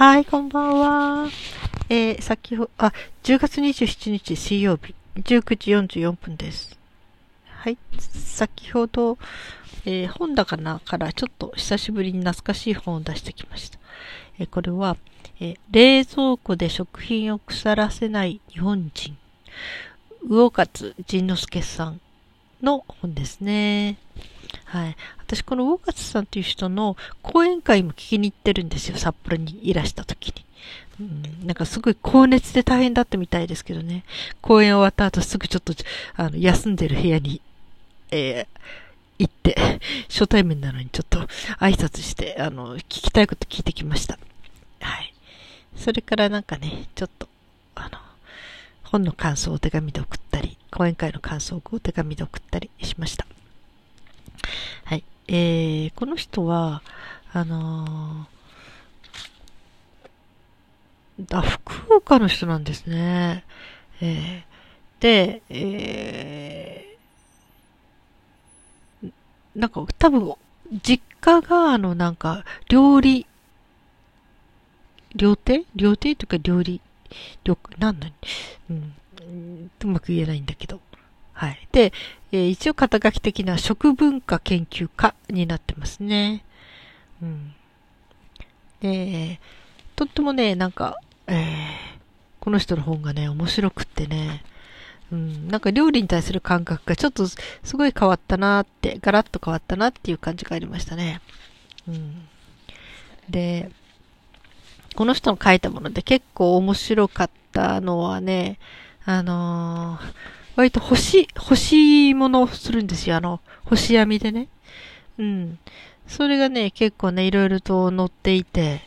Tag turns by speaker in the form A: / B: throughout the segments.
A: はい、こんばんは。えー、先ほど、あ、10月27日水曜日、19時44分です。はい、先ほど、えー、本棚からちょっと久しぶりに懐かしい本を出してきました。えー、これは、え、冷蔵庫で食品を腐らせない日本人、魚勝仁之助さんの本ですね。はい。私、この魚勝さんという人の講演会も聞きに行ってるんですよ。札幌にいらした時に。うん、なんかすごい高熱で大変だったみたいですけどね。講演終わった後すぐちょっと、あの、休んでる部屋に、えー、行って、初対面なのにちょっと挨拶して、あの、聞きたいこと聞いてきました。はい。それからなんかね、ちょっと、あの、本の感想を手紙で送ったり、講演会の感想を手紙で送ったりしました。はい。えー、この人は、あのー、あ、福岡の人なんですね。えー、で、えー、なんか多分、実家があの、なんか、料理、料亭？料亭というか料理、料、なんだ、うん、うまく言えないんだけど。はい。で、えー、一応肩書き的な食文化研究家になってますね。うん。で、とってもね、なんか、えー、この人の本がね、面白くってね、うん、なんか料理に対する感覚がちょっとすごい変わったなって、ガラッと変わったなっていう感じがありましたね。うん。で、この人の書いたもので結構面白かったのはね、あのー割と欲しい、欲しいものをするんですよ。あの、星闇でね。うん。それがね、結構ね、いろいろと載っていて、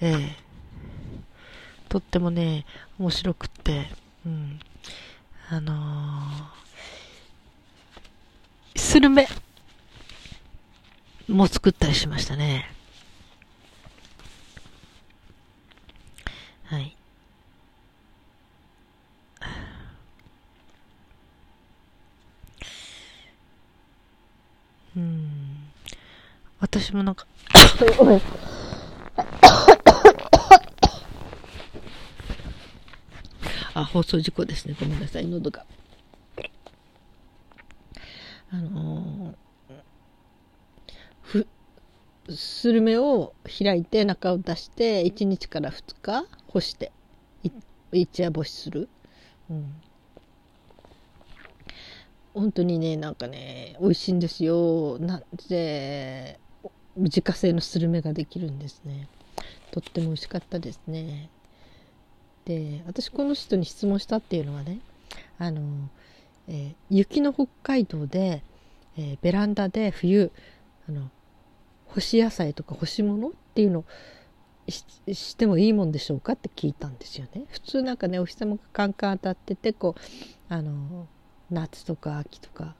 A: ええとってもね、面白くって、うん。あのー、スルメも作ったりしましたね。はい。うん。私もなんかあ、放送事故ですね。ごめんなさい、喉が。あのー、ふ、スルメを開いて中を出して、1日から2日干して、一夜干しする。うん。本当にねなんかね美味しいんですよ。なんで自家製のスルメができるんですね。とっても美味しかったですね。で私この人に質問したっていうのはねあの、えー、雪の北海道で、えー、ベランダで冬あの干し野菜とか干し物っていうのをしてもいいもんでしょうかって聞いたんですよね。普通なんかねお日様がカンカン当たっててこうあの夏とか秋とか、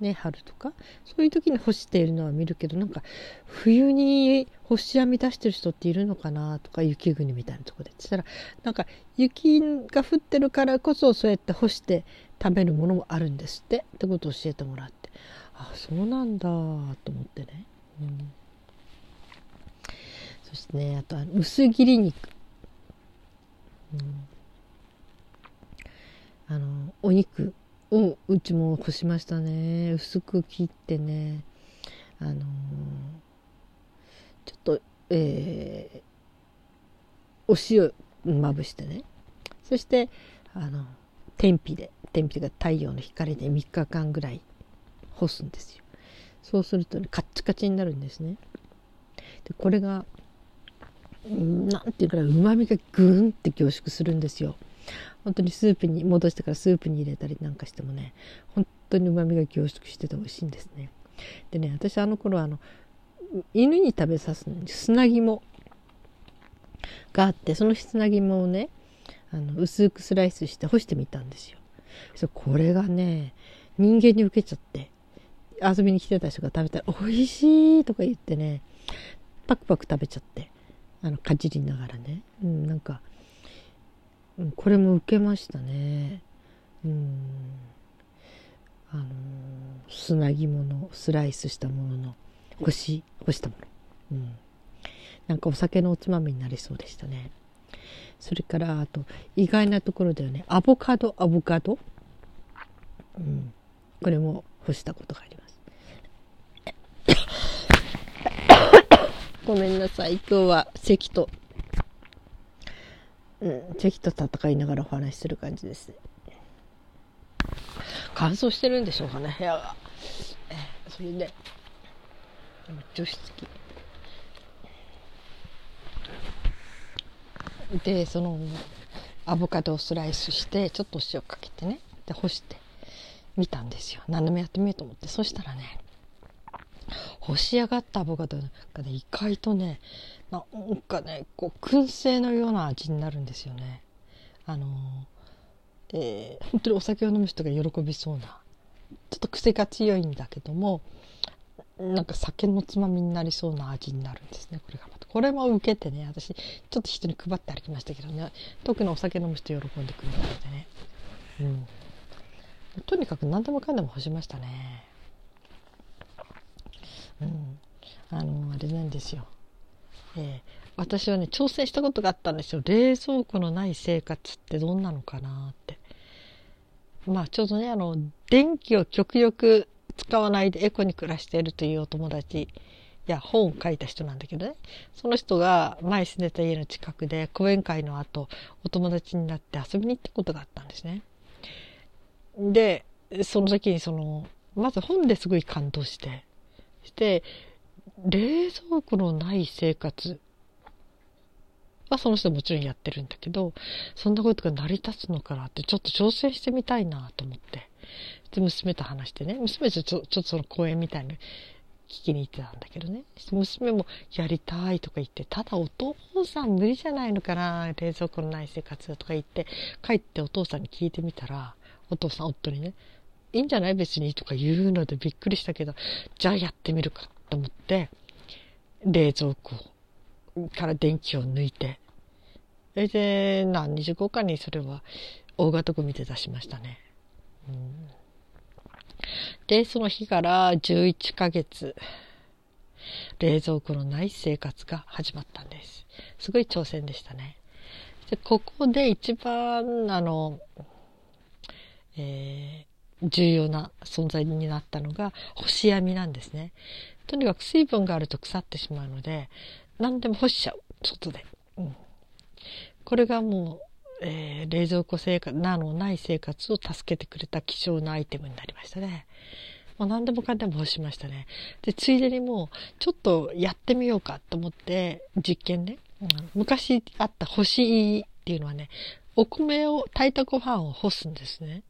A: ね、春とかそういう時に干しているのは見るけどなんか冬に干し網出してる人っているのかなとか雪国みたいなとこで。そしたらなんか雪が降ってるからこそそうやって干して食べるものもあるんですってってことを教えてもらって。あそうなんだと思ってね、うん、そしてねあとは薄切り肉、うん、あのお肉。をうちも干しましたね。薄く切ってね。あのー、ちょっとえー、お塩まぶしてね。そしてあの天日で天日が太陽の光で3日間ぐらい干すんですよ。そうするとねカッチカチになるんですね。でこれがなんていうかうまみがグーンって凝縮するんですよ。本当にスープに戻してからスープに入れたりなんかしてもね本当にうまみが凝縮してて美味しいんですね。でね私あの頃あの犬に食べさすのに砂肝があってその砂肝をねあの薄くスライスして干してみたんですよ。そこれがね人間に受けちゃって遊びに来てた人が食べたら「美味しい!」とか言ってねパクパク食べちゃってあのかじりながらね、うん、なんか、これも受けましたね。うん。あの砂肝のスライスしたものの干し干したもの。うん。なんかお酒のおつまみになりそうでしたね。それから、あと、意外なところではね、アボカド、アボカド。うん。これも干したことがあります。ごめんなさい。今日は咳と、うん、咳と戦いながらお話しする感じですね。乾燥してるんでしょうかね、部屋が。それで、除湿機。でそのアボカドをスライスしてちょっとお塩かけてねで干してみたんですよ何でもやってみようと思ってそしたらね干し上がったアボカドがね意外とねなんかねこう燻製のような味になるんですよね。あのえー、本当にお酒を飲む人が喜びそうなちょっと癖が強いんだけどもなんか酒のつまみになりそうな味になるんですねこれがまた。これも受けてね私ちょっと人に配って歩きましたけどね特にお酒飲む人喜んでくれるのでね。うん。とにかく何でもかんでも干しましたねうんあのあれなんですよ。えー、私はね挑戦したことがあったんですよ。冷蔵庫のない生活ってどんなのかなって。まあちょうどねあの電気を極力使わないでエコに暮らしているというお友達や本を書いた人なんだけどね。その人が前住んでた家の近くで講演会の後お友達になって遊びに行ったことがあったんですね。でその時にそのまず本ですごい感動して。して冷蔵庫のない生活はその人もちろんやってるんだけどそんなことが成り立つのかなってちょっと挑戦してみたいなと思って。で娘と話してね。娘とちょちょっとその講演みたいな聞きに行ってたんだけどね。娘もやりたいとか言ってただお父さん無理じゃないのかな冷蔵庫のない生活とか言って。帰ってお父さんに聞いてみたらお父さん夫にねいいんじゃない別にとか言うのでびっくりしたけどじゃあやってみるか。と思って冷蔵庫から電気を抜いてそれで何日後かにそれは大型ゴミで出しましたね。うんで、その日から11ヶ月、冷蔵庫のない生活が始まったんです。すごい挑戦でしたね。で、ここで一番、あの、えー、重要な存在になったのが干し網なんですね。とにかく水分があると腐ってしまうので、何でも干しちゃう。外で。うん。これがもうえー、冷蔵庫生活なのない生活を助けてくれた貴重なアイテムになりましたね。もう何でもかんでも干しましたね。で、ついでにもう、ちょっとやってみようかと思って、実験ね、うん、昔あった干しっていうのはね、お米を、炊いたご飯を干すんですね。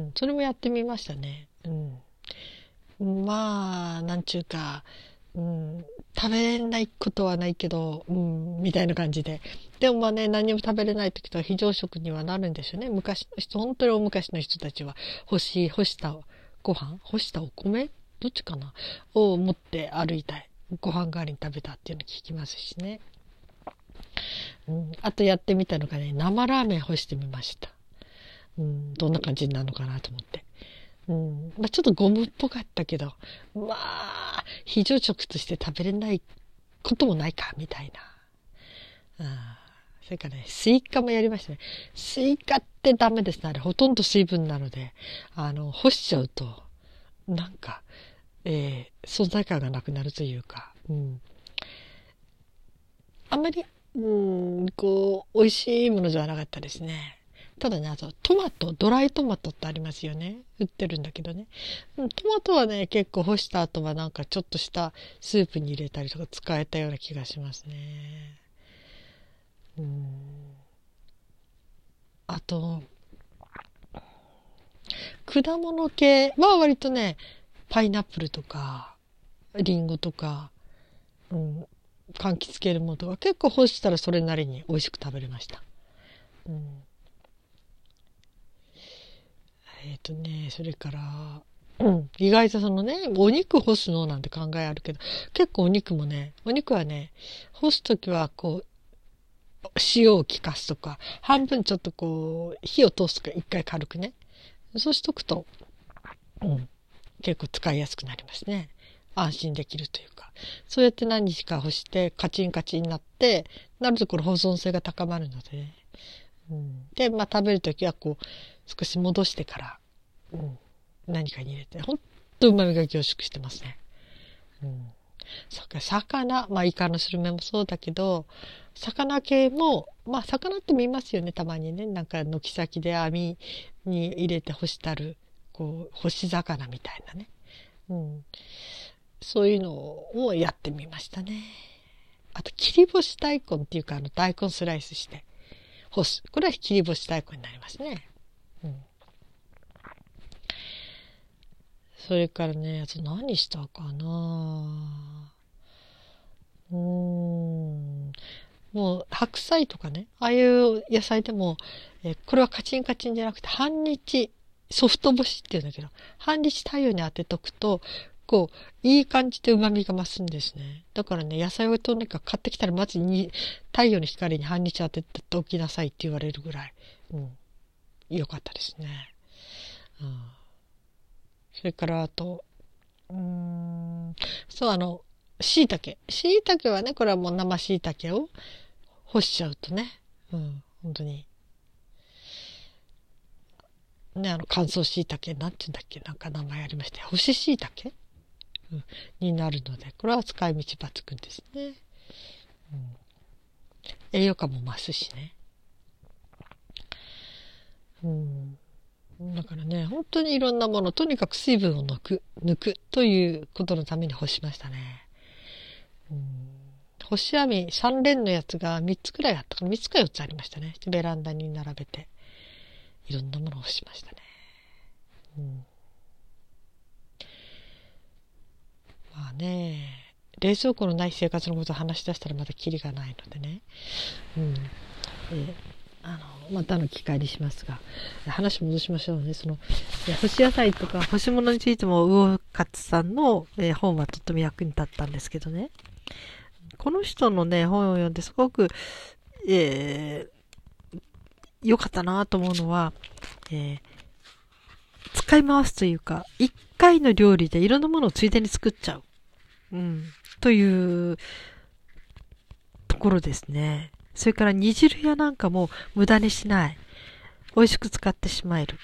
A: ん、それもやってみましたね。うん。まあ、なんちゅうか、うん、食べれないことはないけど、うん、みたいな感じで。でもまあね、何も食べれない時とは非常食にはなるんですよね。昔の人、本当に大昔の人たちは、干し、干したご飯干したお米どっちかなを持って歩いたい。ご飯代わりに食べたっていうの聞きますしね。うん、あとやってみたのがね、生ラーメン干してみました。うん、どんな感じになるのかなと思って。うんまあ、ちょっとゴムっぽかったけど、まあ、非常食として食べれないこともないか、みたいな。あそれからね、スイカもやりましたね。スイカってダメですね。あれ、ほとんど水分なので、あの、干しちゃうと、なんか、えー、存在感がなくなるというか、うん。あんまり、うん、こう、美味しいものじゃなかったですね。ただね、あとトマト、ドライトマトってありますよね。売ってるんだけどね。トマトはね、結構干した後はなんかちょっとしたスープに入れたりとか使えたような気がしますね。うん。あと、果物系は割とね、パイナップルとか、リンゴとか、うん、柑橘系のものとか結構干したらそれなりに美味しく食べれました。うんえっ、ー、とね、それから、うん、意外とそのね、お肉干すのなんて考えあるけど、結構お肉もね、お肉はね、干すときはこう、塩を効かすとか、半分ちょっとこう、火を通すとか、一回軽くね。そうしとくと、うん、結構使いやすくなりますね。安心できるというか、そうやって何日か干してカチンカチンになって、なるところ保存性が高まるので、うん、で、まあ食べるときはこう、少し戻してから、うん、何かに入れて、ほんと旨味が凝縮してますね。うん。そっか、魚、まあイカのスルメもそうだけど、魚系も、まあ魚って見ますよね、たまにね。なんか軒先で網に入れて干したる、こう、干し魚みたいなね。うん。そういうのをやってみましたね。あと、切り干し大根っていうか、あの、大根スライスして干す。これは切り干し大根になりますね。うん。それからね、あと何したかなうーん。もう白菜とかね、ああいう野菜でも、えこれはカチンカチンじゃなくて半日ソフト干しって言うんだけど、半日太陽に当てとくと、こう、いい感じで旨味が増すんですね。だからね、野菜をとにかく買ってきたらまずに太陽の光に半日当てておきなさいって言われるぐらい、うん、良かったですね。うん、それからあと、うん、そう、あの、椎茸。椎茸はね、これはもう生椎茸を干しちゃうとね、うん、本当に。ね、あの、乾燥椎茸、なんて言うんだっけ、なんか名前ありまして、干し椎茸？になるので、これは使い道抜群ですね。うん、栄養価も増すしね。うん。だからね、本当にいろんなもの、とにかく水分を抜く、抜くということのために干しましたね。うん、干し網3連のやつが3つくらいあったから、3つか4つありましたね。ベランダに並べて、いろんなものを干しましたね。うんまあね、冷蔵庫のない生活のことを話し出したらまたキリがないのでね。うん。えあの、またの機会にしますが、話戻しましょうね。その、干し野菜とか干し物についても、魚勝さんの、え本はとっても役に立ったんですけどね。この人のね、本を読んですごく、えー、良かったなと思うのは、えー、使い回すというか、一回の料理でいろんなものをついでに作っちゃう。うん。というところですね。それから煮汁やなんかも無駄にしない。美味しく使ってしまえる。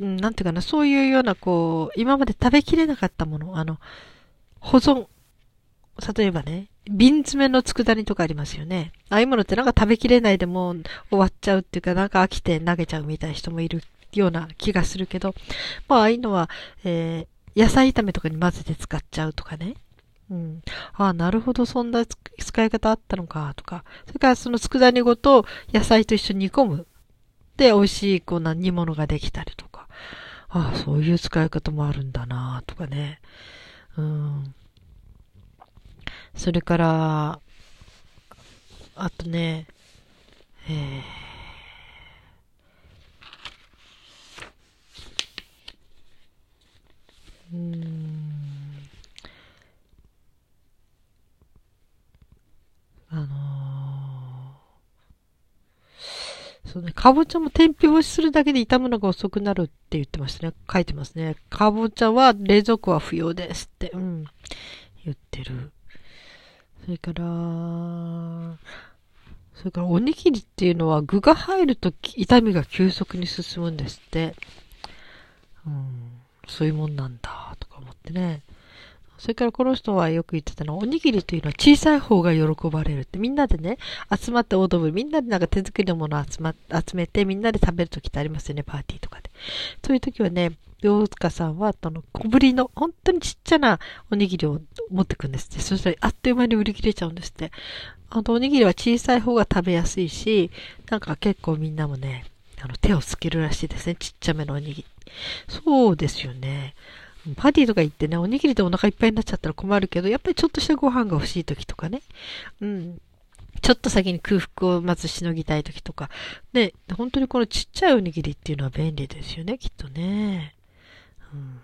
A: うん。なんていうかな、そういうような、こう、今まで食べきれなかったもの、あの、保存。例えばね、瓶詰めの佃煮とかありますよね。ああいうものってなんか食べきれないでも終わっちゃうっていうか、なんか飽きて投げちゃうみたいな人もいるような気がするけど、まあ、ああいうのは、えー、野菜炒めとかに混ぜて使っちゃうとかね。うん。ああ、なるほど、そんな使い方あったのか、とか。それからその佃煮ごと野菜と一緒に煮込む。で、美味しいこんな煮物ができたりとか。ああ、そういう使い方もあるんだな、とかね。うん。それから、あとね、えーうん。あのー、そうね、かぼちゃも天日干しするだけで傷むのが遅くなるって言ってましたね。書いてますね。かぼちゃは冷蔵庫は不要ですって、うん、言ってる。それから、それからおにぎりっていうのは具が入ると痛みが急速に進むんですって。うんそういうもんなんだ、とか思ってね。それからこの人はよく言ってたのは、おにぎりというのは小さい方が喜ばれるって、みんなでね、集まってオードブル、みんなでなんか手作りのものを集ま、集めて、みんなで食べるときってありますよね、パーティーとかで。そういうときはね、洋塚さんは、あの、小ぶりの、本当にちっちゃなおにぎりを持ってくんですって。そしたら、あっという間に売り切れちゃうんですって。あと、おにぎりは小さい方が食べやすいし、なんか結構みんなもね、あの、手をつけるらしいですね。ちっちゃめのおにぎり。そうですよね。パーティーとか行ってね、おにぎりでお腹いっぱいになっちゃったら困るけど、やっぱりちょっとしたご飯が欲しい時とかね。うん。ちょっと先に空腹をまずしのぎたい時とか。ね、本当にこのちっちゃいおにぎりっていうのは便利ですよね、きっとね。うん。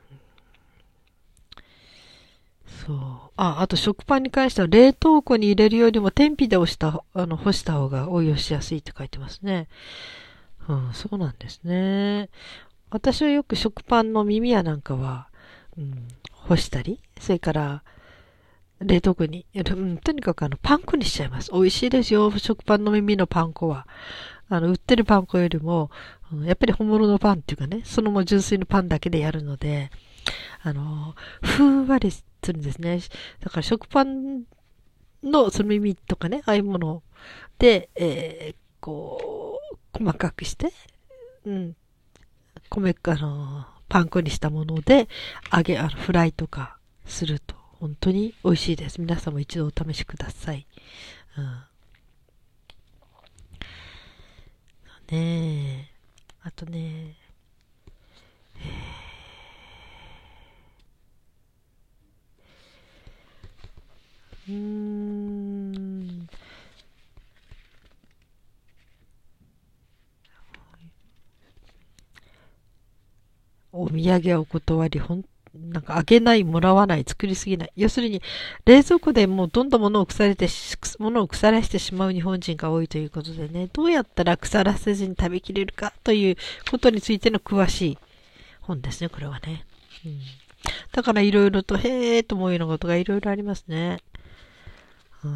A: そう。あ、あと食パンに関しては冷凍庫に入れるよりも天日で押した、あの、干した方が応用しやすいって書いてますね。うん、そうなんですね。私はよく食パンの耳やなんかは、干したり、それから、冷凍庫に、うん、とにかくあの、パン粉にしちゃいます。美味しいですよ、食パンの耳のパン粉は。あの、売ってるパン粉よりも、やっぱり本物のパンっていうかね、そのも純粋のパンだけでやるので、あの、ふんわりするんですね。だから食パンのその耳とかね、ああいうもので、えー、こう、細かくして、うん、米、あの、パン粉にしたもので、揚げ、あの、フライとかすると、本当に美味しいです。皆さんも一度お試しください。うん。ねえ。あとね、うーん。お土産はお断り、ほん、なんかあげない、もらわない、作りすぎない。要するに、冷蔵庫でもうどんどん物を腐れて、物を腐らしてしまう日本人が多いということでね、どうやったら腐らせずに食べきれるかということについての詳しい本ですね、これはね。うん、だからいろいろと、へーと思うようなことがいろいろありますね。うん、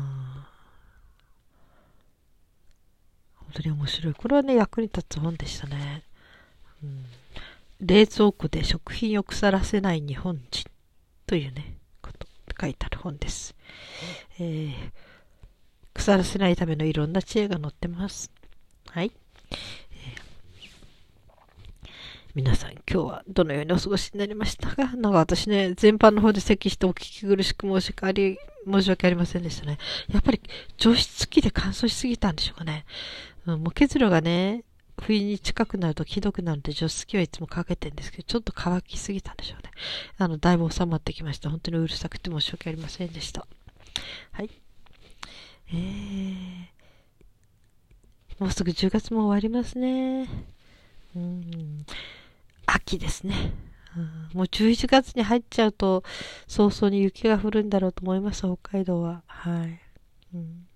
A: 本当に面白い。これはね、役に立つ本でしたね。うん冷蔵庫で食品を腐らせない日本人というね、こと書いてある本です。えー、腐らせないためのいろんな知恵が載ってます。はい。皆さん、今日はどのようにお過ごしになりましたか？なんか私ね、全般の方で咳してお聞き苦しく申し訳あり、申し訳ありませんでしたね。やっぱり除湿機で乾燥しすぎたんでしょうかね。うん、もう結露がね、冬に近くなるとひどくなるので除湿機はいつもかけてるんですけど、ちょっと乾きすぎたんでしょうね。あの、だいぶ収まってきました。本当にうるさくて申し訳ありませんでした。はい。えー、もうすぐ10月も終わりますね。うん、秋ですね。うん、もう11月に入っちゃうと、早々に雪が降るんだろうと思います、北海道は。はい。うん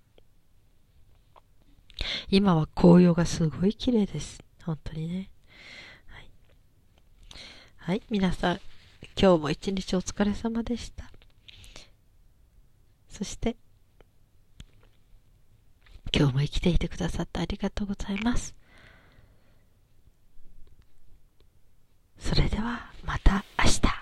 A: 今は紅葉がすごい綺麗です。本当にね。はい。はい、皆さん、今日も一日お疲れ様でした。そして、今日も生きていてくださってありがとうございます。それでは、また明日。